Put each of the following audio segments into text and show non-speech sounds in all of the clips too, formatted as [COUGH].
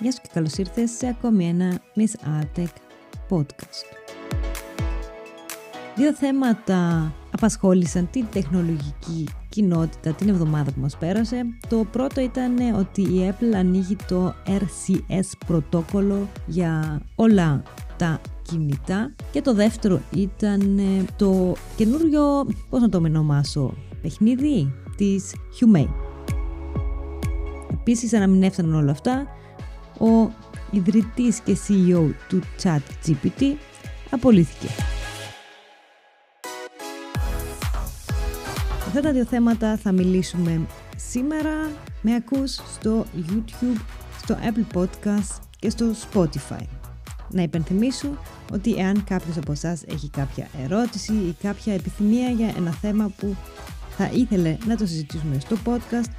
Γεια σου και καλώς ήρθες σε ακόμη ένα Miss Artec podcast. Δύο θέματα απασχόλησαν την τεχνολογική κοινότητα την εβδομάδα που μας πέρασε. Το πρώτο ήταν ότι η Apple ανοίγει το RCS πρωτόκολλο για όλα τα κινητά και το δεύτερο ήταν το καινούριο, πώς να το ονομάσω, παιχνίδι της Humane. Επίσης, αν μην έφταναν όλα αυτά, ο ιδρυτής και CEO του ChatGPT απολύθηκε. Αυτά τα δύο θέματα θα μιλήσουμε σήμερα. Με ακούς στο YouTube, στο Apple Podcast και στο Spotify. Να υπενθυμίσω ότι εάν κάποιος από εσάς έχει κάποια ερώτηση ή κάποια επιθυμία για ένα θέμα που θα ήθελε να το συζητήσουμε στο podcast,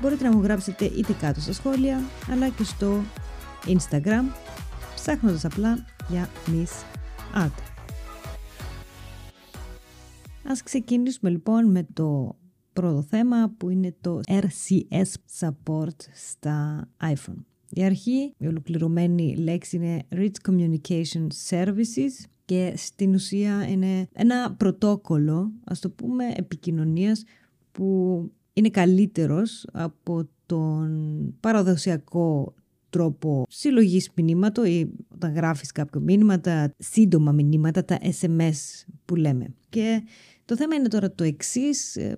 μπορείτε να μου γράψετε είτε κάτω στα σχόλια, αλλά και στο Instagram, ψάχνοντας απλά για Miss Art. Ας ξεκινήσουμε λοιπόν με το πρώτο θέμα που είναι το RCS support στα iPhone. Η αρχή, η ολοκληρωμένη λέξη είναι Rich Communication Services και στην ουσία είναι ένα πρωτόκολλο, ας το πούμε, επικοινωνίας που είναι καλύτερος από τον παραδοσιακό τρόπο συλλογής μηνύματο ή όταν γράφεις κάποιο μήνυμα, τα σύντομα μηνύματα, τα SMS που λέμε. Και το θέμα είναι τώρα το εξής. Ε,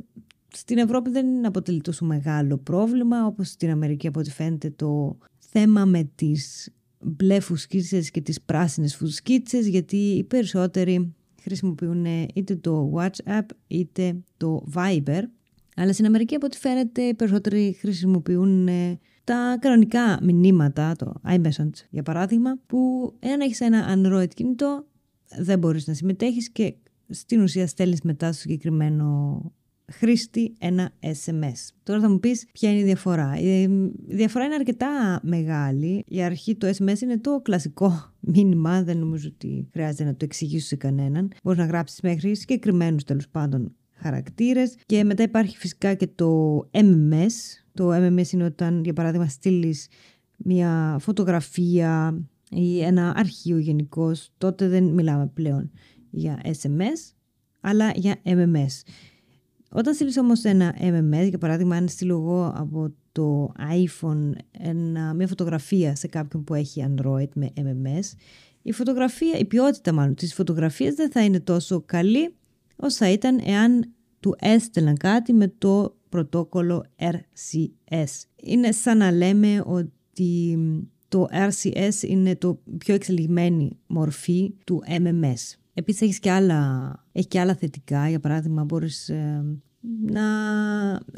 στην Ευρώπη δεν αποτελεί τόσο μεγάλο πρόβλημα όπως στην Αμερική από ό,τι φαίνεται το θέμα με τις μπλε φουσκίτσες και τις πράσινες φουσκίτσες γιατί οι περισσότεροι χρησιμοποιούν είτε το WhatsApp είτε το Viber αλλά στην Αμερική από ό,τι φαίνεται οι περισσότεροι χρησιμοποιούν ε, τα κανονικά μηνύματα, το iMessage για παράδειγμα, που εάν έχεις ένα Android κινητό δεν μπορείς να συμμετέχεις και στην ουσία στέλνεις μετά στο συγκεκριμένο χρήστη ένα SMS. Τώρα θα μου πεις ποια είναι η διαφορά; Η διαφορά είναι αρκετά μεγάλη. Η αρχή το SMS είναι το κλασικό μήνυμα, δεν νομίζω ότι χρειάζεται να το εξηγήσω σε κανέναν. Μπορείς να γράψεις μέχρι συγκεκριμένους τέλος πάντων χαρακτήρες και μετά υπάρχει φυσικά και το MMS. Το MMS είναι όταν για παράδειγμα στείλεις μια φωτογραφία ή ένα αρχείο γενικώς, τότε δεν μιλάμε πλέον για SMS, αλλά για MMS. Όταν στείλεις όμως ένα MMS, για παράδειγμα αν στείλω εγώ από το iPhone ένα, μια φωτογραφία σε κάποιον που έχει Android με MMS, η φωτογραφία, η ποιότητα μάλλον της φωτογραφίας δεν θα είναι τόσο καλή όσο θα ήταν εάν του έστελναν κάτι με το πρωτόκολλο RCS. Είναι σαν να λέμε ότι το RCS είναι το πιο εξελιγμένη μορφή του MMS. Επίσης έχεις και άλλα, έχει και άλλα θετικά, για παράδειγμα μπορείς ε, να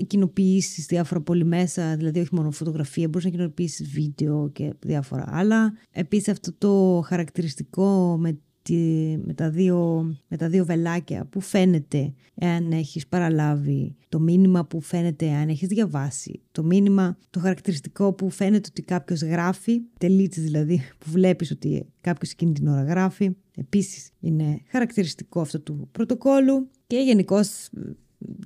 κοινοποιήσεις διάφορα πολύ μέσα, δηλαδή όχι μόνο φωτογραφία, μπορείς να κοινοποιήσεις βίντεο και διάφορα άλλα. Επίσης αυτό το χαρακτηριστικό με με τα, δύο, με τα δύο βελάκια που φαίνεται εάν έχεις παραλάβει το μήνυμα που φαίνεται εάν έχεις διαβάσει το μήνυμα, το χαρακτηριστικό που φαίνεται ότι κάποιος γράφει τελίτσες δηλαδή που βλέπεις ότι κάποιος εκείνη την ώρα γράφει επίσης είναι χαρακτηριστικό αυτό του πρωτοκόλου και γενικώς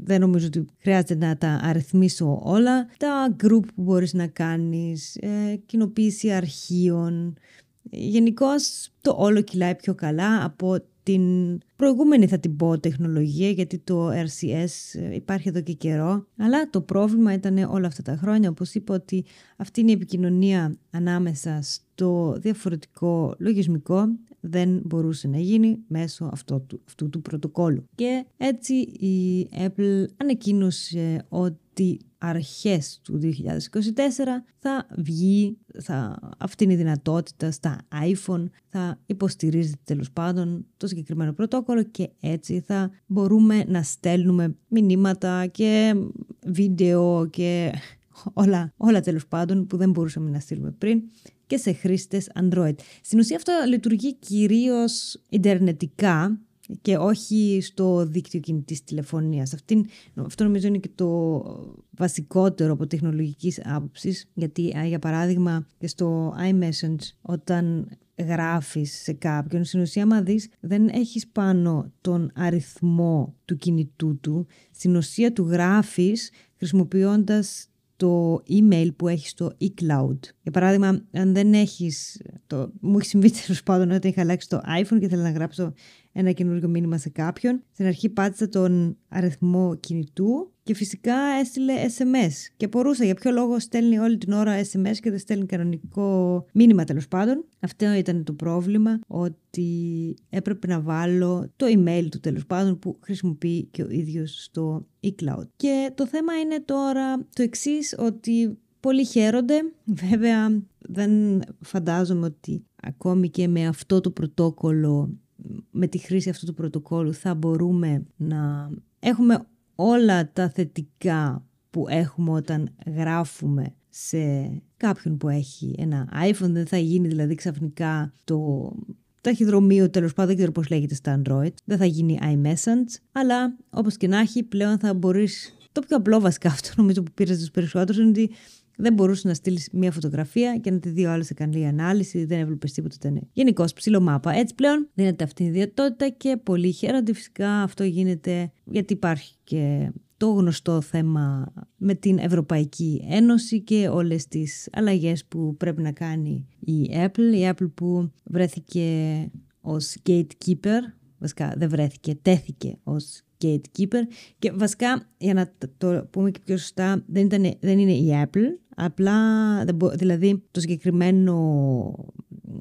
δεν νομίζω ότι χρειάζεται να τα αριθμίσω όλα. Τα group που μπορείς να κάνεις, ε, κοινοποίηση αρχείων, Γενικώς το όλο κυλάει πιο καλά από την προηγούμενη θα την πω τεχνολογία γιατί το RCS ες, υπάρχει εδώ και καιρό αλλά το πρόβλημα ήταν όλα αυτά τα χρόνια όπως είπα ότι αυτή είναι η επικοινωνία ανάμεσα στο διαφορετικό λογισμικό δεν μπορούσε να γίνει μέσω αυτού του, αυτού του πρωτοκόλου. Και έτσι η Apple ανακοίνωσε ότι αρχές του 2024 θα βγει θα, αυτή είναι η δυνατότητα στα iPhone, θα υποστηρίζεται τέλος πάντων το συγκεκριμένο πρωτόκολλο και έτσι θα μπορούμε να στέλνουμε μηνύματα και βίντεο και όλα, όλα τέλος πάντων που δεν μπορούσαμε να στείλουμε πριν και σε χρήστες Android. Στην ουσία αυτό λειτουργεί κυρίως ιντερνετικά και όχι στο δίκτυο κινητής τηλεφωνίας. Αυτή, αυτό νομίζω είναι και το βασικότερο από τεχνολογικής άποψης, γιατί για παράδειγμα και στο iMessage όταν γράφεις σε κάποιον, στην ουσία μα δεις δεν έχεις πάνω τον αριθμό του κινητού του, στην ουσία του γράφεις χρησιμοποιώντας το email που έχεις στο eCloud. Για παράδειγμα, αν δεν έχεις, το, μου έχει συμβεί τέλος πάντων όταν είχα αλλάξει το iPhone και θέλω να γράψω ένα καινούργιο μήνυμα σε κάποιον. Στην αρχή πάτησα τον αριθμό κινητού και φυσικά έστειλε SMS. Και απορούσα για ποιο λόγο στέλνει όλη την ώρα SMS και δεν στέλνει κανονικό μήνυμα τέλος πάντων. Αυτό ήταν το πρόβλημα, ότι έπρεπε να βάλω το email του τέλος πάντων που χρησιμοποιεί και ο ίδιος στο eCloud. Και το θέμα είναι τώρα το εξής, ότι πολλοί χαίρονται. [LAUGHS] Βέβαια δεν φαντάζομαι ότι ακόμη και με αυτό το πρωτόκολλο με τη χρήση αυτού του πρωτοκόλλου θα μπορούμε να έχουμε όλα τα θετικά που έχουμε όταν γράφουμε σε κάποιον που έχει ένα iPhone. Δεν θα γίνει δηλαδή ξαφνικά το ταχυδρομείο τέλος πάντων, δεν ξέρω πώς λέγεται στα Android. Δεν θα γίνει iMessage, αλλά όπως και να έχει, πλέον θα μπορείς. Το πιο απλό βασικά αυτό νομίζω που πήρες του περισσότερους είναι ότι δεν μπορούσε να στείλεις μία φωτογραφία και να τη δει ο άλλος σε καλή ανάλυση, δεν έβλεπες τίποτα. Ήταν γενικώ ψηλομάπα. Έτσι πλέον δίνεται αυτή η ιδιαιότητα και πολύ χαίρονται. Φυσικά αυτό γίνεται γιατί υπάρχει και το γνωστό θέμα με την Ευρωπαϊκή Ένωση και όλες τις αλλαγές που πρέπει να κάνει η Apple. Η Apple που βρέθηκε ως gatekeeper, βασικά δεν βρέθηκε, τέθηκε ως gatekeeper και βασικά για να το πούμε και πιο σωστά δεν, ήταν, δεν είναι η Apple απλά δηλαδή το συγκεκριμένο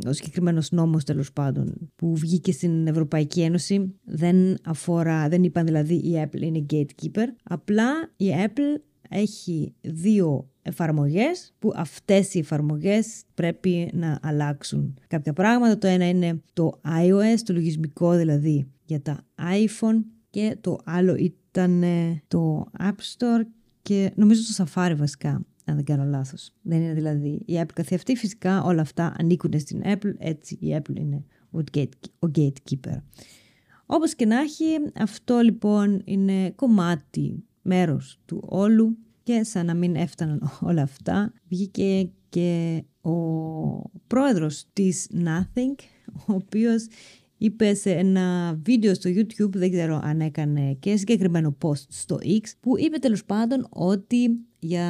ο συγκεκριμένος νόμος τέλος πάντων που βγήκε στην Ευρωπαϊκή Ένωση δεν αφορά, δεν είπαν δηλαδή η Apple είναι gatekeeper απλά η Apple έχει δύο εφαρμογές που αυτές οι εφαρμογές πρέπει να αλλάξουν κάποια πράγματα. Το ένα είναι το iOS, το λογισμικό δηλαδή για τα iPhone και το άλλο ήταν το App Store και νομίζω το Safari βασικά, αν δεν κάνω λάθος. Δεν είναι δηλαδή η Apple καθεαυτή. Φυσικά όλα αυτά ανήκουν στην Apple, έτσι η Apple είναι ο gatekeeper. Όπως και να έχει, αυτό λοιπόν είναι κομμάτι, μέρος του όλου και σαν να μην έφταναν [LAUGHS] όλα αυτά, βγήκε και ο πρόεδρος της Nothing, ο οποίος είπε σε ένα βίντεο στο YouTube, δεν ξέρω αν έκανε και συγκεκριμένο post στο X, που είπε τέλος πάντων ότι για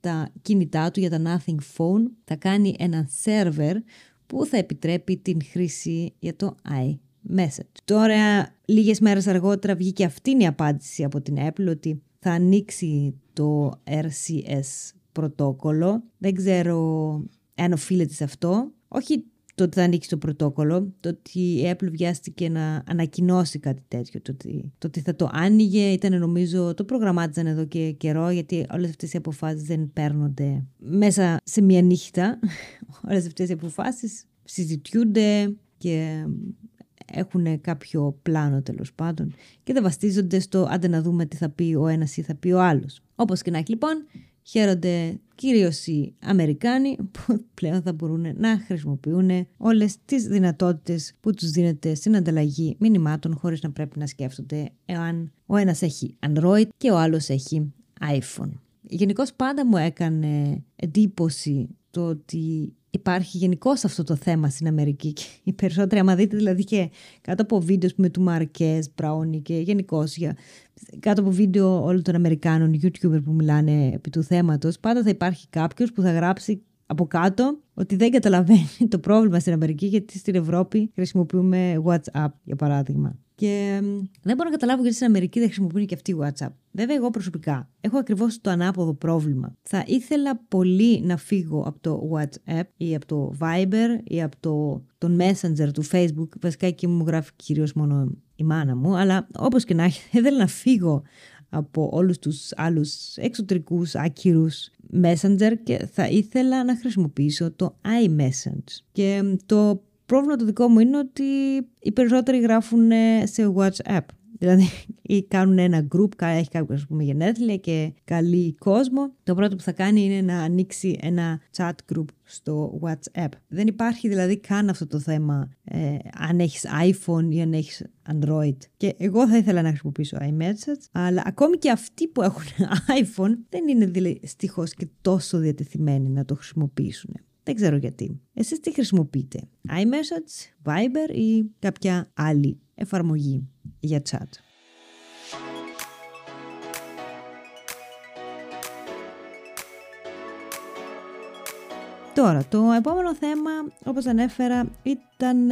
τα κινητά του, για τα Nothing Phone, θα κάνει ένα server που θα επιτρέπει την χρήση για το iMessage. Τώρα, λίγες μέρες αργότερα βγήκε αυτήν η απάντηση από την Apple ότι θα ανοίξει το RCS πρωτόκολλο. Δεν ξέρω αν οφείλεται σε αυτό. Όχι το ότι θα ανοίξει το πρωτόκολλο, το ότι η Apple βιάστηκε να ανακοινώσει κάτι τέτοιο, το ότι, το ότι θα το άνοιγε ήταν νομίζω, το προγραμμάτιζαν εδώ και καιρό γιατί όλες αυτές οι αποφάσεις δεν παίρνονται μέσα σε μία νύχτα. [LAUGHS] όλες αυτές οι αποφάσεις συζητιούνται και έχουν κάποιο πλάνο τέλος πάντων και δεν βαστίζονται στο άντε να δούμε τι θα πει ο ένας ή θα πει ο άλλος. Όπως και να έχει λοιπόν, χαίρονται κυρίως οι Αμερικάνοι που πλέον θα μπορούν να χρησιμοποιούν όλες τις δυνατότητες που τους δίνεται στην ανταλλαγή μηνυμάτων χωρίς να πρέπει να σκέφτονται εάν ο ένας έχει Android και ο άλλος έχει iPhone. Γενικώς πάντα μου έκανε εντύπωση το ότι υπάρχει γενικώ αυτό το θέμα στην Αμερική. Και οι περισσότεροι, άμα δείτε δηλαδή και κάτω από βίντεο με του Μαρκές, Μπράουνι και γενικώς κάτω από βίντεο όλων των Αμερικάνων YouTuber που μιλάνε επί του θέματος, πάντα θα υπάρχει κάποιος που θα γράψει από κάτω ότι δεν καταλαβαίνει το πρόβλημα στην Αμερική γιατί στην Ευρώπη χρησιμοποιούμε WhatsApp για παράδειγμα. Και δεν μπορώ να καταλάβω γιατί στην Αμερική δεν χρησιμοποιούν και αυτοί WhatsApp. Βέβαια, εγώ προσωπικά έχω ακριβώς το ανάποδο πρόβλημα. Θα ήθελα πολύ να φύγω από το WhatsApp ή από το Viber ή από το, τον Messenger του Facebook. Βασικά εκεί μου γράφει κυρίως μόνο η μάνα μου. Αλλά όπως και να έχει, θα [LAUGHS] ήθελα να φύγω από όλους τους άλλους εξωτερικούς άκυρους Messenger και θα ήθελα να χρησιμοποιήσω το iMessage. Και το πρόβλημα το δικό μου είναι ότι οι περισσότεροι γράφουν σε WhatsApp. Δηλαδή, [LAUGHS] ή κάνουν ένα group, έχει κάποιο πούμε, γενέθλια και καλή κόσμο. Το πρώτο που θα κάνει είναι να ανοίξει ένα chat group στο WhatsApp. Δεν υπάρχει δηλαδή καν αυτό το θέμα ε, αν έχεις iPhone ή αν έχεις Android. Και εγώ θα ήθελα να χρησιμοποιήσω iMessage, αλλά ακόμη και αυτοί που έχουν [LAUGHS] iPhone δεν είναι δυστυχώ και τόσο διατεθειμένοι να το χρησιμοποιήσουν. Δεν ξέρω γιατί. Εσείς τι χρησιμοποιείτε, iMessage, Viber ή κάποια άλλη εφαρμογή για chat; Τώρα, το επόμενο θέμα, όπως ανέφερα, ήταν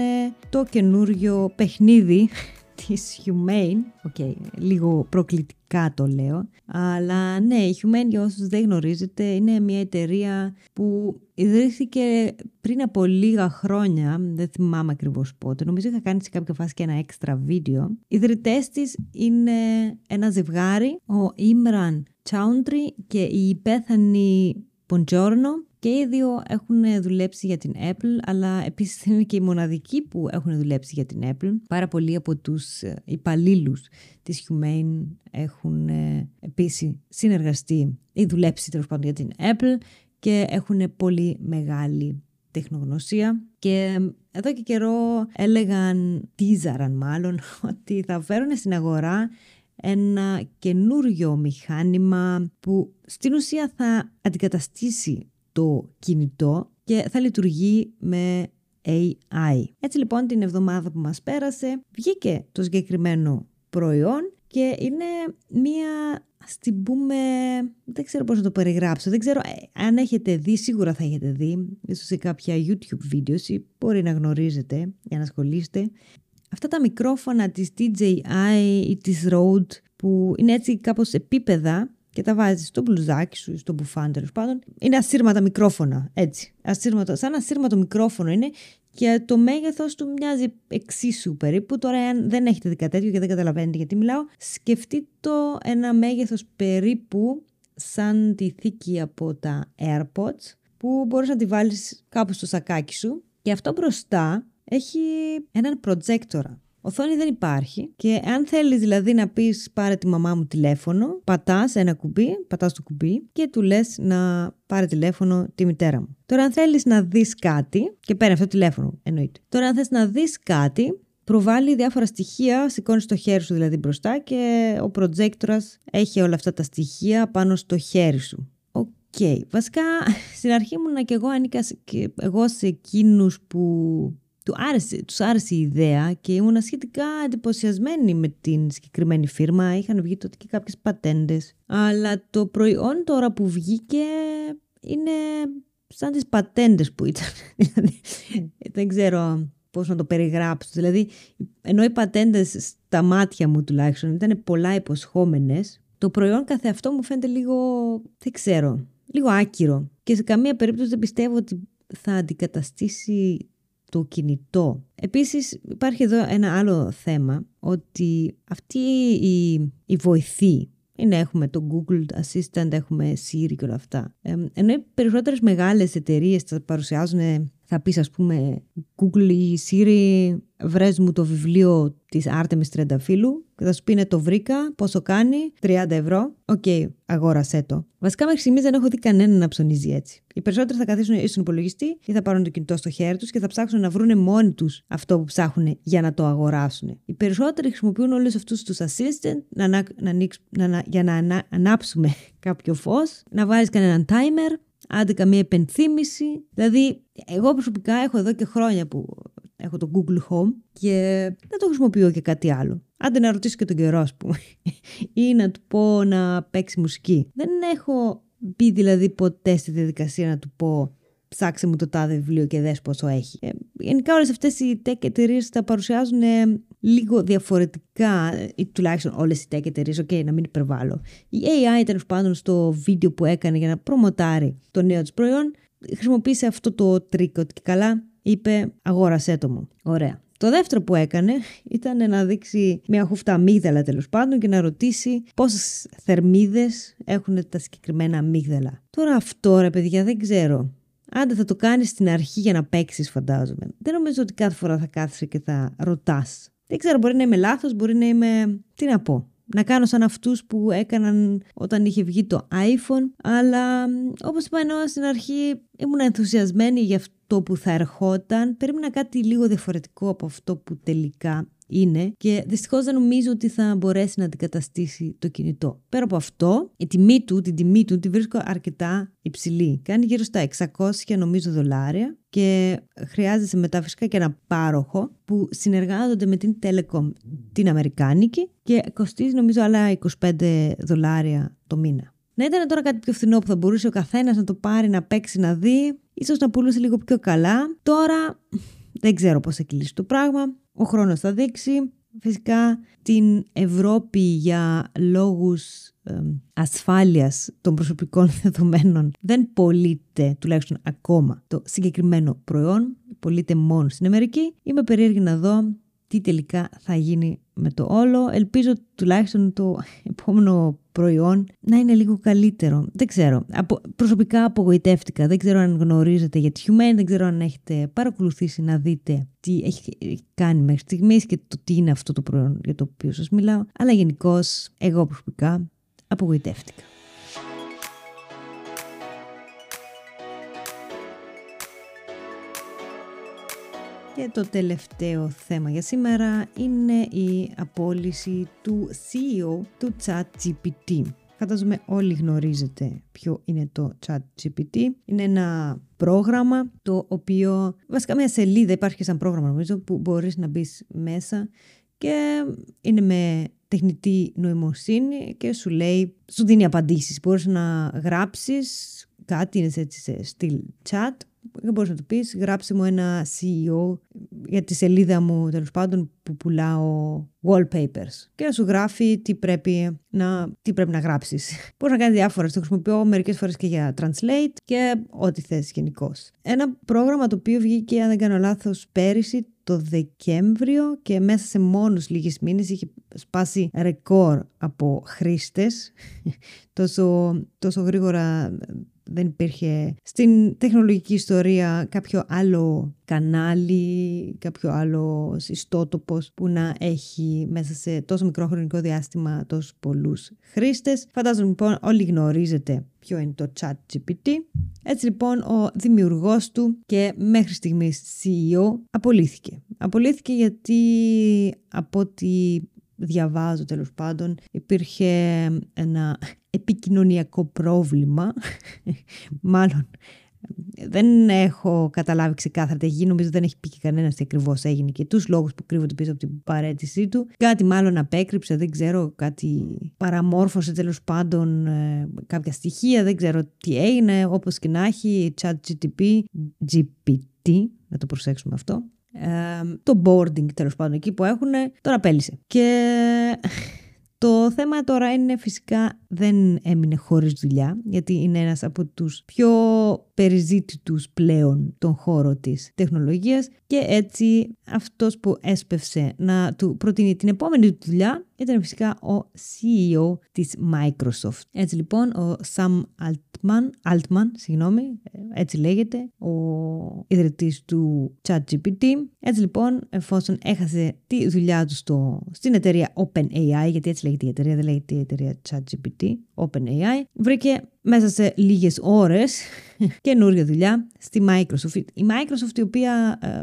το καινούριο παιχνίδι της Humane. OK, okay, λίγο προκλητικά το λέω. Αλλά ναι, η Humane για όσους δεν γνωρίζετε είναι μια εταιρεία που ιδρύθηκε πριν από λίγα χρόνια, δεν θυμάμαι ακριβώς πότε, νομίζω είχα κάνει σε κάποια φάση και ένα έξτρα βίντεο. Οι ιδρυτές της είναι ένα ζευγάρι, ο Ιμραν Τσάουντρι και η υπέθανη Ποντζόρνο και οι δύο έχουν δουλέψει για την Apple, αλλά επίσης είναι και οι μοναδικοί που έχουν δουλέψει για την Apple. Πάρα πολλοί από τους ε, υπαλλήλους της Humane έχουν ε, επίσης συνεργαστεί ή δουλέψει τέλος πάντων για την Apple και έχουν πολύ μεγάλη τεχνογνωσία και ε, εδώ και καιρό έλεγαν, τίζαραν μάλλον, [LAUGHS] ότι θα φέρουν στην αγορά ένα καινούριο μηχάνημα που στην ουσία θα αντικαταστήσει το κινητό και θα λειτουργεί με AI. Έτσι λοιπόν την εβδομάδα που μας πέρασε βγήκε το συγκεκριμένο προϊόν και είναι μία ας την πούμε, δεν ξέρω πώς να το περιγράψω, δεν ξέρω ε, αν έχετε δει, σίγουρα θα έχετε δει, ίσως σε κάποια YouTube videos ή μπορεί να γνωρίζετε για να ασχολείστε. Αυτά τα μικρόφωνα της DJI ή της Rode που είναι έτσι κάπως επίπεδα και τα βάζεις στο μπλουζάκι σου, στο μπουφάν τέλος πάντων. Είναι ασύρματα μικρόφωνα, έτσι. Ασύρματο, σαν ασύρματο μικρόφωνο είναι και το μέγεθος του μοιάζει εξίσου περίπου. Τώρα, αν δεν έχετε δει τέτοιο και δεν καταλαβαίνετε γιατί μιλάω, σκεφτείτε το ένα μέγεθος περίπου σαν τη θήκη από τα AirPods που μπορείς να τη βάλεις κάπου στο σακάκι σου και αυτό μπροστά έχει έναν προτζέκτορα Οθόνη δεν υπάρχει και αν θέλεις δηλαδή να πεις πάρε τη μαμά μου τηλέφωνο, πατάς ένα κουμπί, πατάς το κουμπί και του λες να πάρει τηλέφωνο τη μητέρα μου. Τώρα αν θέλεις να δεις κάτι, και παίρνει αυτό το τηλέφωνο εννοείται. Τώρα αν θες να δεις κάτι, προβάλλει διάφορα στοιχεία, σηκώνεις το χέρι σου δηλαδή μπροστά και ο προτζέκτορας έχει όλα αυτά τα στοιχεία πάνω στο χέρι σου. Οκ. Okay. Βασικά, [LAUGHS] στην αρχή ήμουν και εγώ ανήκα εγώ σε εκείνους που του άρεσε, τους άρεσε η ιδέα και ήμουν σχετικά εντυπωσιασμένη με την συγκεκριμένη φίρμα. Είχαν βγει τότε και κάποιες πατέντες. Αλλά το προϊόν τώρα που βγήκε είναι σαν τις πατέντες που ήταν. [LAUGHS] Δηλαδή, δεν ξέρω πώς να το περιγράψω. Δηλαδή, ενώ οι πατέντες στα μάτια μου τουλάχιστον ήταν πολλά υποσχόμενες, το προϊόν καθεαυτό μου φαίνεται λίγο, δεν ξέρω, λίγο άκυρο. Και σε καμία περίπτωση δεν πιστεύω ότι θα αντικαταστήσει το κινητό. Επίσης υπάρχει εδώ ένα άλλο θέμα ότι αυτοί οι, οι βοηθοί είναι, έχουμε το Google Assistant, έχουμε Siri και όλα αυτά. Ε, ενώ οι περισσότερες μεγάλες εταιρείες τα παρουσιάζουν, θα πεις ας πούμε Google ή Siri βρες μου το βιβλίο της Άρτεμις Τριανταφύλλου και θα σου πει ναι το βρήκα, πόσο κάνει, 30 ευρώ, OK, okay, αγόρασέ το. Βασικά μέχρι στιγμής δεν έχω δει κανέναν να ψωνίζει έτσι. Οι περισσότεροι θα καθίσουν ή στον υπολογιστή ή θα πάρουν το κινητό στο χέρι τους και θα ψάξουν να βρουν μόνοι τους αυτό που ψάχνουν για να το αγοράσουν. Οι περισσότεροι χρησιμοποιούν όλους αυτούς τους assistant να, να, να, να, για να ανάψουμε κάποιο φως, να βάλεις κανέναν timer, άντε καμία επενθύμηση. Δηλαδή, εγώ προσωπικά έχω εδώ και χρόνια που έχω το Google Home και δεν το χρησιμοποιώ και κάτι άλλο. Άντε να ρωτήσω και τον καιρό, ας πούμε, [LAUGHS] ή να του πω να παίξει μουσική. Δεν έχω μπει δηλαδή ποτέ στη διαδικασία να του πω ψάξε μου το τάδε βιβλίο και δες πόσο έχει. Ε, γενικά όλες αυτές οι tech εταιρείες τα παρουσιάζουν ε, λίγο διαφορετικά, ή τουλάχιστον όλες οι tech εταιρείες, ok, να μην υπερβάλλω. Η AI τέλος πάντων στο βίντεο που έκανε για να προμοτάρει το νέο της προϊόν, χρησιμοποίησε αυτό το τρικ ότι καλά είπε αγόρασέ το μου. Ωραία. Το δεύτερο που έκανε ήταν να δείξει μια χούφτα αμύγδαλα τέλος πάντων και να ρωτήσει πόσες θερμίδες έχουν τα συγκεκριμένα αμύγδαλα. Τώρα αυτό ρε παιδιά δεν ξέρω. Άντε θα το κάνεις στην αρχή για να παίξεις, φαντάζομαι. Δεν νομίζω ότι κάθε φορά θα κάθεσαι και θα ρωτάς. Δεν ξέρω, μπορεί να είμαι λάθος, μπορεί να είμαι. Τι να πω να κάνω σαν αυτούς που έκαναν όταν είχε βγει το iPhone, αλλά όπως είπα ενώ στην αρχή ήμουν ενθουσιασμένη για αυτό που θα ερχόταν, περίμενα κάτι λίγο διαφορετικό από αυτό που τελικά είναι και δυστυχώς δεν νομίζω ότι θα μπορέσει να αντικαταστήσει το κινητό. Πέρα από αυτό, η τιμή του, την τιμή του τη βρίσκω αρκετά υψηλή. Κάνει γύρω στα 600 νομίζω δολάρια και χρειάζεσαι μετά φυσικά και ένα πάροχο που συνεργάζονται με την Telecom την Αμερικάνικη και κοστίζει νομίζω άλλα 25 δολάρια το μήνα. Να ήταν τώρα κάτι πιο φθηνό που θα μπορούσε ο καθένας να το πάρει, να παίξει, να δει, ίσως να πουλούσε λίγο πιο καλά. Τώρα δεν ξέρω πώς θα κυλήσει το πράγμα. Ο χρόνος θα δείξει. Φυσικά την Ευρώπη για λόγους ε, ασφάλειας των προσωπικών [LAUGHS] δεδομένων δεν πωλείται τουλάχιστον ακόμα το συγκεκριμένο προϊόν, πωλείται μόνο στην Αμερική. Είμαι περίεργη να δω τι τελικά θα γίνει με το όλο. Ελπίζω τουλάχιστον το επόμενο προϊόν να είναι λίγο καλύτερο. Δεν ξέρω. Απο, προσωπικά απογοητεύτηκα. Δεν ξέρω αν γνωρίζετε για τη Humane, δεν ξέρω αν έχετε παρακολουθήσει να δείτε τι έχει κάνει μέχρι στιγμής και το τι είναι αυτό το προϊόν για το οποίο σας μιλάω. Αλλά γενικώς εγώ προσωπικά απογοητεύτηκα. Και το τελευταίο θέμα για σήμερα είναι η απόλυση του CEO του ChatGPT. Φαντάζομαι όλοι γνωρίζετε ποιο είναι το ChatGPT. Είναι ένα πρόγραμμα το οποίο, βασικά μια σελίδα υπάρχει και σαν πρόγραμμα νομίζω που μπορείς να μπεις μέσα και είναι με τεχνητή νοημοσύνη και σου λέει, σου δίνει απαντήσεις. Μπορείς να γράψεις κάτι, είναι έτσι σε στυλ chat δεν μπορείς να του πεις γράψε μου ένα CEO για τη σελίδα μου τέλος πάντων που πουλάω wallpapers και να σου γράφει τι πρέπει να, τι πρέπει να γράψεις. [LAUGHS] Μπορείς να κάνεις διάφορα, το χρησιμοποιώ μερικές φορές και για translate και ό,τι θες γενικώς. Ένα πρόγραμμα το οποίο βγήκε αν δεν κάνω λάθος πέρυσι το Δεκέμβριο και μέσα σε μόνους λίγες μήνες είχε σπάσει ρεκόρ από χρήστες. [LAUGHS] τόσο, τόσο γρήγορα δεν υπήρχε στην τεχνολογική ιστορία κάποιο άλλο κανάλι, κάποιο άλλο ιστότοπος που να έχει μέσα σε τόσο μικρό χρονικό διάστημα τόσους πολλούς χρήστες. Φαντάζομαι λοιπόν όλοι γνωρίζετε ποιο είναι το chat GPT. Έτσι λοιπόν ο δημιουργός του και μέχρι στιγμής CEO απολύθηκε. Απολύθηκε γιατί από ό,τι διαβάζω τέλος πάντων υπήρχε ένα επικοινωνιακό πρόβλημα. [LAUGHS] Μάλλον δεν έχω καταλάβει ξεκάθαρα τι έγινε. Νομίζω δεν έχει πει και κανένας τι ακριβώς έγινε και τους λόγους που κρύβονται πίσω από την παρέτησή του. Κάτι μάλλον απέκρυψε, δεν ξέρω, κάτι παραμόρφωσε τέλος πάντων ε, κάποια στοιχεία. Δεν ξέρω τι έγινε. Όπως και να έχει, chat GTP, GPT, να το προσέξουμε αυτό. Ε, το boarding τέλος πάντων εκεί που έχουν, τώρα πέλησε. Και το θέμα τώρα είναι φυσικά δεν έμεινε χωρίς δουλειά, γιατί είναι ένας από τους πιο περιζήτητους πλέον τον χώρο της τεχνολογίας και έτσι αυτός που έσπευσε να του προτείνει την επόμενη δουλειά ήταν φυσικά ο CEO της Microsoft. Έτσι λοιπόν ο Sam Altman, Altman συγγνώμη, έτσι λέγεται, ο ιδρυτής του ChatGPT. Έτσι λοιπόν εφόσον έχασε τη δουλειά του στο, στην εταιρεία OpenAI, γιατί έτσι λέγεται η εταιρεία, δεν λέγεται η εταιρεία ChatGPT, OpenAI, βρήκε μέσα σε λίγες ώρες [LAUGHS] καινούργια δουλειά στη Microsoft. Η Microsoft η οποία ε,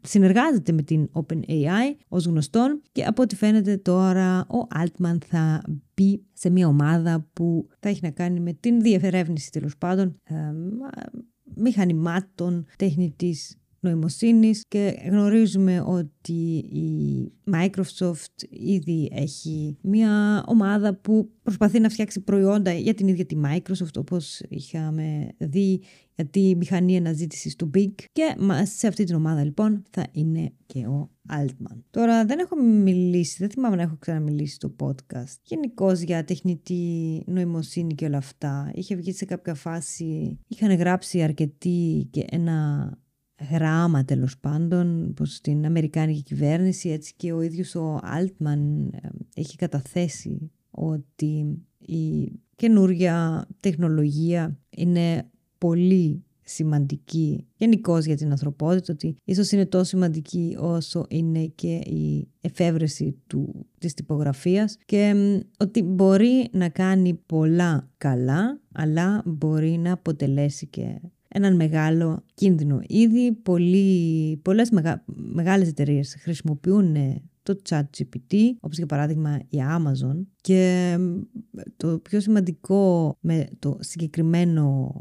συνεργάζεται με την OpenAI ως γνωστόν και από ό,τι φαίνεται τώρα ο Altman θα μπει σε μια ομάδα που θα έχει να κάνει με την διαφερεύνηση τέλος πάντων ε, μηχανημάτων τεχνητής νοημοσύνης και γνωρίζουμε ότι η Microsoft ήδη έχει μια ομάδα που προσπαθεί να φτιάξει προϊόντα για την ίδια τη Microsoft όπως είχαμε δει για τη μηχανή αναζήτησης του Big και σε αυτή την ομάδα λοιπόν θα είναι και ο Altman. Τώρα δεν έχω μιλήσει, δεν θυμάμαι να έχω ξαναμιλήσει στο podcast γενικώ για τεχνητή νοημοσύνη και όλα αυτά. Είχε βγει σε κάποια φάση, είχαν γράψει αρκετοί και ένα γράμμα τέλος πάντων πως στην Αμερικάνικη κυβέρνηση έτσι και ο ίδιος ο Altman ε, έχει καταθέσει ότι η καινούργια τεχνολογία είναι πολύ σημαντική γενικώς για την ανθρωπότητα, ότι ίσως είναι τόσο σημαντική όσο είναι και η εφεύρεση του, της τυπογραφίας και ότι μπορεί να κάνει πολλά καλά, αλλά μπορεί να αποτελέσει και έναν μεγάλο κίνδυνο. Ήδη πολλοί, πολλές μεγα, μεγάλες εταιρείες χρησιμοποιούν ε, το chat GPT, όπως για παράδειγμα η Amazon και το πιο σημαντικό με το συγκεκριμένο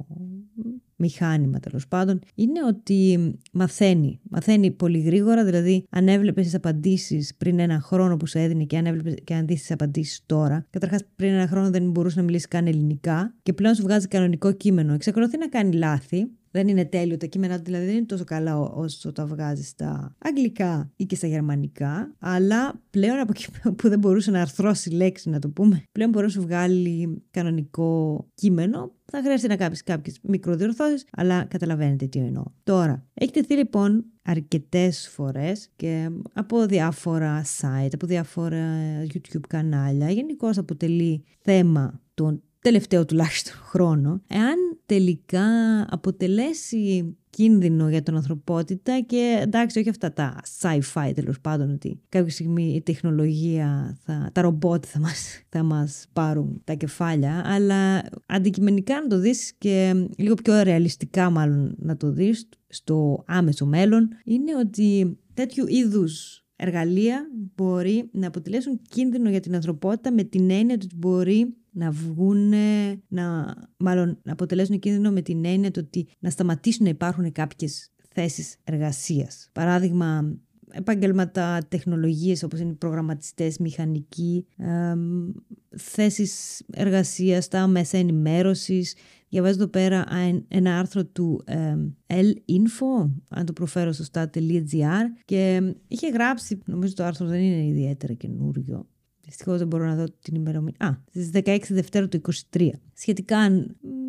μηχάνημα τέλος πάντων, είναι ότι μαθαίνει. Μαθαίνει πολύ γρήγορα, δηλαδή αν έβλεπες τις απαντήσεις πριν ένα χρόνο που σου έδινε και αν έβλεπες και αν δεις τις απαντήσεις τώρα. Καταρχάς, πριν ένα χρόνο δεν μπορούσες να μιλήσεις καν ελληνικά και πλέον σου βγάζει κανονικό κείμενο. Εξακολουθεί να κάνει λάθη, δεν είναι τέλειο τα κείμενα του, δηλαδή δεν είναι τόσο καλά όσο τα βγάζεις στα αγγλικά ή και στα γερμανικά, αλλά πλέον από εκεί [LAUGHS] που δεν μπορούσε να αρθρώσει λέξη, να το πούμε, πλέον μπορεί να σου βγάλει κανονικό κείμενο. Θα χρειαστεί να κάνεις κάποιες μικροδιορθώσεις, αλλά καταλαβαίνετε τι εννοώ. Τώρα, έχει τεθεί λοιπόν αρκετές φορές και από διάφορα site, από διάφορα YouTube κανάλια. Γενικώς αποτελεί θέμα των τελευταίο τουλάχιστον χρόνο, εάν τελικά αποτελέσει κίνδυνο για την ανθρωπότητα και εντάξει όχι αυτά τα sci-fi τέλος πάντων ότι κάποια στιγμή η τεχνολογία, θα, τα ρομπότ θα μας, θα μας πάρουν τα κεφάλια αλλά αντικειμενικά να το δεις και λίγο πιο ρεαλιστικά μάλλον να το δεις στο άμεσο μέλλον είναι ότι τέτοιου είδους εργαλεία μπορεί να αποτελέσουν κίνδυνο για την ανθρωπότητα με την έννοια ότι μπορεί να βγουν, να, μάλλον να αποτελέσουν κίνδυνο με την έννοια ότι να σταματήσουν να υπάρχουν κάποιες θέσεις εργασίας. Παράδειγμα, επαγγέλματα, τεχνολογίες όπως είναι οι προγραμματιστές, μηχανικοί, ε, θέσεις εργασίας, τα μέσα ενημέρωσης. Διαβάζω εδώ πέρα ένα άρθρο του ε, L-Info, αν το προφέρω σωστά.gr και είχε γράψει, νομίζω το άρθρο δεν είναι ιδιαίτερα καινούριο, Δυστυχώς δεν μπορώ να δω την ημερομηνία. Α, στις 16 Δευτέρου του 23. Σχετικά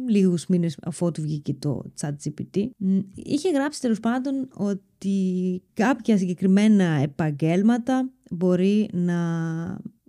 λίγους μήνες αφού του βγήκε το ChatGPT, είχε γράψει τέλος πάντων ότι κάποια συγκεκριμένα επαγγέλματα μπορεί να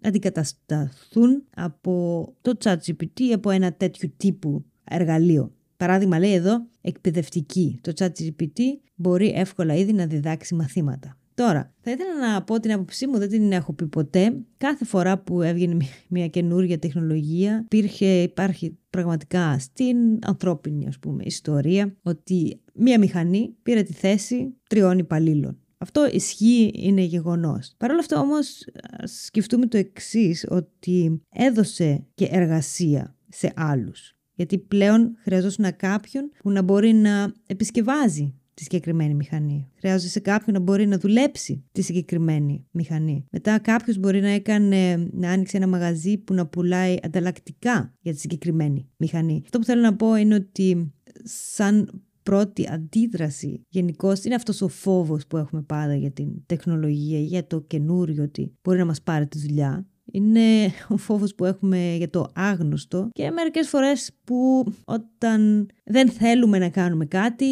αντικατασταθούν από το ChatGPT ή από ένα τέτοιο τύπου εργαλείο. Παράδειγμα λέει εδώ εκπαιδευτική. Το ChatGPT μπορεί εύκολα ήδη να διδάξει μαθήματα. Τώρα, θα ήθελα να πω την άποψή μου, δεν την έχω πει ποτέ. Κάθε φορά που έβγαινε μια καινούργια τεχνολογία, υπήρχε, υπάρχει πραγματικά στην ανθρώπινη ας πούμε, ιστορία ότι μια μηχανή πήρε τη θέση τριών υπαλλήλων. Αυτό ισχύει, είναι γεγονός. Παρ' όλα αυτά όμως σκεφτούμε το εξής ότι έδωσε και εργασία σε άλλους. Γιατί πλέον χρειαζόταν κάποιον που να μπορεί να επισκευάζει τη συγκεκριμένη μηχανή. Χρειάζεται σε κάποιον να μπορεί να δουλέψει τη συγκεκριμένη μηχανή. Μετά κάποιος μπορεί να έκανε, να άνοιξε ένα μαγαζί που να πουλάει ανταλλακτικά για τη συγκεκριμένη μηχανή. Αυτό που θέλω να πω είναι ότι σαν πρώτη αντίδραση γενικώ είναι αυτός ο φόβος που έχουμε πάντα για την τεχνολογία, για το καινούριο ότι μπορεί να μας πάρει τη δουλειά. Είναι ο φόβος που έχουμε για το άγνωστο και μερικές φορές που όταν δεν θέλουμε να κάνουμε κάτι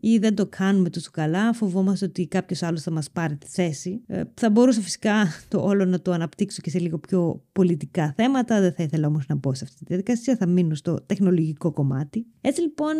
ή δεν το κάνουμε τόσο καλά, φοβόμαστε ότι κάποιος άλλος θα μας πάρει τη θέση. Ε, θα μπορούσα φυσικά το όλο να το αναπτύξω και σε λίγο πιο πολιτικά θέματα, δεν θα ήθελα όμως να μπω σε αυτή τη διαδικασία, θα μείνω στο τεχνολογικό κομμάτι. Έτσι λοιπόν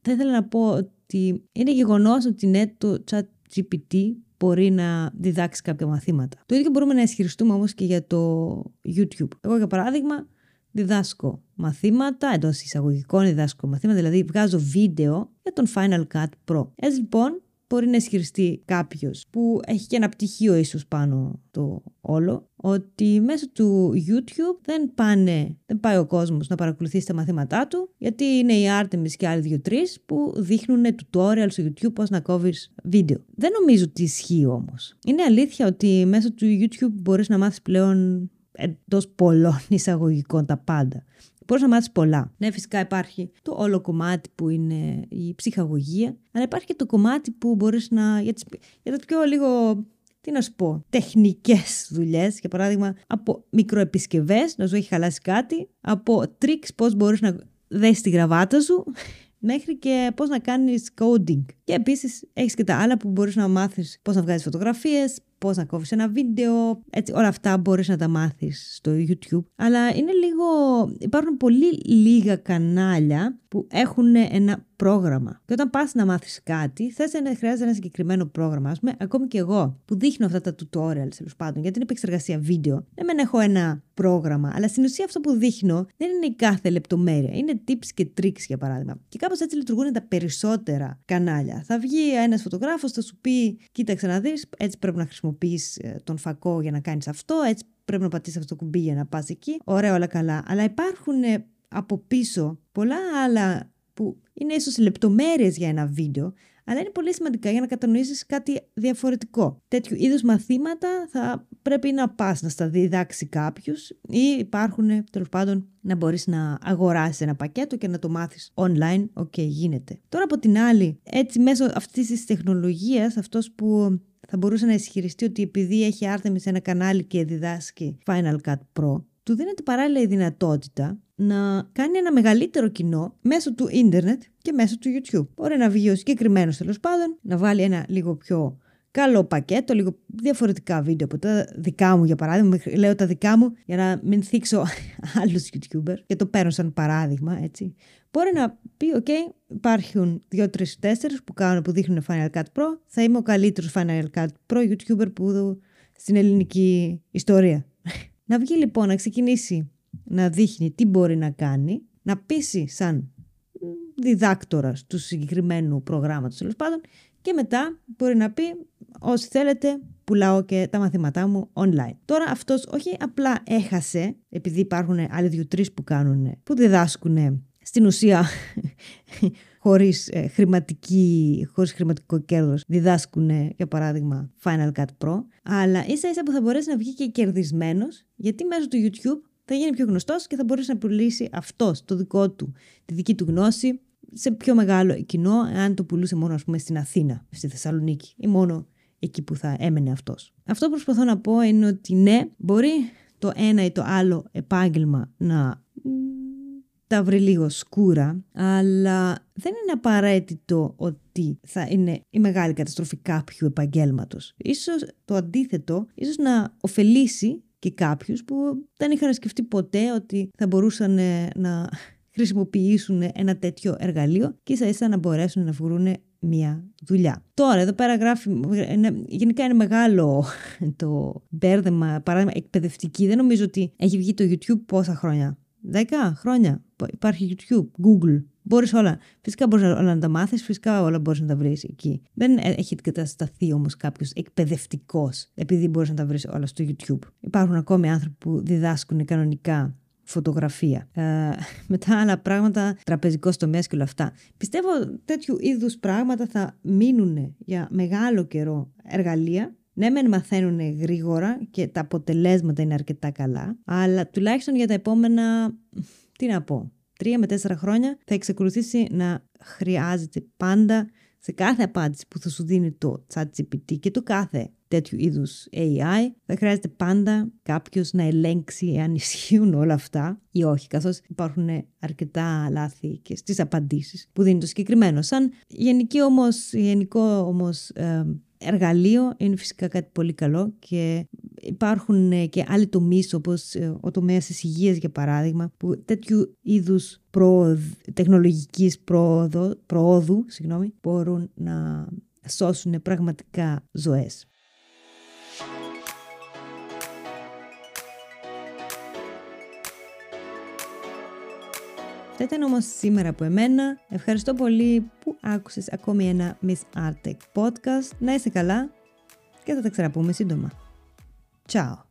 θα ήθελα να πω ότι είναι γεγονός ότι ναι, το chat GPT μπορεί να διδάξει κάποια μαθήματα. Το ίδιο μπορούμε να ισχυριστούμε όμως και για το YouTube. Εγώ για παράδειγμα διδάσκω μαθήματα, εντός εισαγωγικών διδάσκω μαθήματα, δηλαδή βγάζω βίντεο για τον Final Cut Pro. Έτσι λοιπόν μπορεί να ισχυριστεί κάποιος που έχει και ένα πτυχίο ίσως πάνω το όλο, ότι μέσω του YouTube δεν, πάνε, δεν πάει ο κόσμος να παρακολουθήσει τα μαθήματά του, γιατί είναι οι Artemis και άλλοι δύο-τρεις που δείχνουν tutorial στο YouTube πώς να κόβεις βίντεο. Δεν νομίζω ότι ισχύει όμως. Είναι αλήθεια ότι μέσω του YouTube μπορείς να μάθεις πλέον εντός πολλών εισαγωγικών τα πάντα. Μπορείς να μάθεις πολλά. Ναι, φυσικά υπάρχει το όλο κομμάτι που είναι η ψυχαγωγία, αλλά υπάρχει και το κομμάτι που μπορείς να. για, τις, για τα πιο λίγο. Τι να σου πω, τεχνικές δουλειές, για παράδειγμα, από μικροεπισκευές, να σου έχει χαλάσει κάτι, από τρίξ πώς μπορείς να δέσεις τη γραβάτα σου, [LAUGHS] μέχρι και πώς να κάνεις coding. Και επίσης έχεις και τα άλλα που μπορείς να μάθεις πώς να βγάζεις φωτογραφίες, πώς να κόβεις ένα βίντεο. Έτσι, όλα αυτά μπορείς να τα μάθεις στο YouTube. Αλλά είναι λίγο. Υπάρχουν πολύ λίγα κανάλια που έχουν ένα πρόγραμμα. Και όταν πας να μάθεις κάτι, θες να χρειάζεται ένα συγκεκριμένο πρόγραμμα. Α πούμε, ακόμη και εγώ που δείχνω αυτά τα tutorials τέλος πάντων για την επεξεργασία βίντεο, δεν μεν έχω ένα πρόγραμμα, αλλά στην ουσία αυτό που δείχνω δεν είναι η κάθε λεπτομέρεια. Είναι tips και tricks για παράδειγμα. Και κάπως έτσι λειτουργούν τα περισσότερα κανάλια. Θα βγει ένας φωτογράφος, θα σου πει: Κοίταξε να δεις, έτσι πρέπει να χρησιμοποιείς ε, τον φακό για να κάνεις αυτό, έτσι πρέπει να πατήσεις αυτό το κουμπί για να πας εκεί. Ωραία, όλα καλά. Αλλά υπάρχουν ε, από πίσω πολλά άλλα που είναι ίσως λεπτομέρειες για ένα βίντεο, αλλά είναι πολύ σημαντικά για να κατανοήσεις κάτι διαφορετικό. Τέτοιου είδους μαθήματα θα πρέπει να πας να στα διδάξει κάποιος ή υπάρχουν τέλος πάντων να μπορείς να αγοράσεις ένα πακέτο και να το μάθεις online, OK γίνεται. Τώρα από την άλλη, έτσι μέσω αυτής της τεχνολογίας, αυτός που θα μπορούσε να ισχυριστεί ότι επειδή έχει Artemis ένα κανάλι και διδάσκει Final Cut Pro, του δίνεται παράλληλα η δυνατότητα να κάνει ένα μεγαλύτερο κοινό μέσω του ίντερνετ και μέσω του YouTube. Μπορεί να βγει ο συγκεκριμένος τέλος πάντων, να βάλει ένα λίγο πιο καλό πακέτο, λίγο διαφορετικά βίντεο από τα δικά μου για παράδειγμα. Λέω τα δικά μου για να μην θίξω [LAUGHS] άλλους YouTuber και το παίρνω σαν παράδειγμα, έτσι. Μπορεί να πει, OK, υπάρχουν 2, 3, 4 που κάνουν, που δείχνουν Final Cut Pro. Θα είμαι ο καλύτερος Final Cut Pro YouTuber που στην ελληνική ιστορία. Να βγει λοιπόν να ξεκινήσει να δείχνει τι μπορεί να κάνει, να πείσει σαν διδάκτορας του συγκεκριμένου προγράμματος τέλος πάντων και μετά μπορεί να πει όσοι θέλετε πουλάω και τα μαθήματά μου online. Τώρα αυτός όχι απλά έχασε επειδή υπάρχουν άλλοι δύο-τρεις που κάνουν, που διδάσκουν στην ουσία [LAUGHS] χωρίς, ε, χρηματική, χωρίς χρηματικό κέρδος διδάσκουν για παράδειγμα Final Cut Pro αλλά ίσα ίσα που θα μπορέσει να βγει και κερδισμένος γιατί μέσω του YouTube θα γίνει πιο γνωστός και θα μπορέσει να πουλήσει αυτός το δικό του, τη δική του γνώση σε πιο μεγάλο κοινό, αν το πουλούσε μόνο ας πούμε στην Αθήνα, στη Θεσσαλονίκη ή μόνο εκεί που θα έμενε αυτός. Αυτό που προσπαθώ να πω είναι ότι ναι, μπορεί το ένα ή το άλλο επάγγελμα να τα βρει λίγο σκούρα, αλλά δεν είναι απαραίτητο ότι θα είναι η μεγάλη καταστροφή κάποιου επαγγέλματος. Ίσως το αντίθετο, ίσως να ωφελήσει και κάποιους που δεν είχαν σκεφτεί ποτέ ότι θα μπορούσαν ε, να [LAUGHS] χρησιμοποιήσουν ένα τέτοιο εργαλείο και ίσα ίσα να μπορέσουν να βρουν μια δουλειά. Τώρα, εδώ πέρα γράφει, γενικά είναι μεγάλο [LAUGHS] το μπέρδεμα, παράδειγμα εκπαιδευτική. Δεν νομίζω ότι έχει βγει το YouTube πόσα χρόνια. Δέκα χρόνια υπάρχει YouTube, Google. Μπορείς όλα. Φυσικά μπορείς όλα να τα μάθεις, φυσικά όλα μπορείς να τα βρεις εκεί. Δεν έχει κατασταθεί όμως κάποιος εκπαιδευτικός, επειδή μπορείς να τα βρεις όλα στο YouTube. Υπάρχουν ακόμη άνθρωποι που διδάσκουν κανονικά φωτογραφία. Ε, [LAUGHS] μετά άλλα πράγματα, τραπεζικός τομέας και όλα αυτά. Πιστεύω τέτοιου είδους πράγματα θα μείνουν για μεγάλο καιρό εργαλεία. Ναι, μεν μαθαίνουν γρήγορα και τα αποτελέσματα είναι αρκετά καλά, αλλά τουλάχιστον για τα επόμενα, τι να πω, τρία με τέσσερα χρόνια θα εξακολουθήσει να χρειάζεται πάντα σε κάθε απάντηση που θα σου δίνει το ChatGPT και το κάθε τέτοιου είδους AI, θα χρειάζεται πάντα κάποιος να ελέγξει αν ισχύουν όλα αυτά ή όχι, καθώς υπάρχουν αρκετά λάθη και στις απαντήσεις που δίνει το συγκεκριμένο. Σαν γενική όμως, γενικό όμως ε, εργαλείο είναι φυσικά κάτι πολύ καλό και υπάρχουν ε, και άλλοι τομείς όπως ε, ο τομέας της υγείας για παράδειγμα που τέτοιου είδους τεχνολογικής πρόοδο, προόδου συγγνώμη, μπορούν να σώσουν πραγματικά ζωές. Αυτά ήταν όμως σήμερα από εμένα. Ευχαριστώ πολύ που άκουσες ακόμη ένα Miss Artec podcast. Να είσαι καλά και θα τα ξαναπούμε σύντομα. Ciao!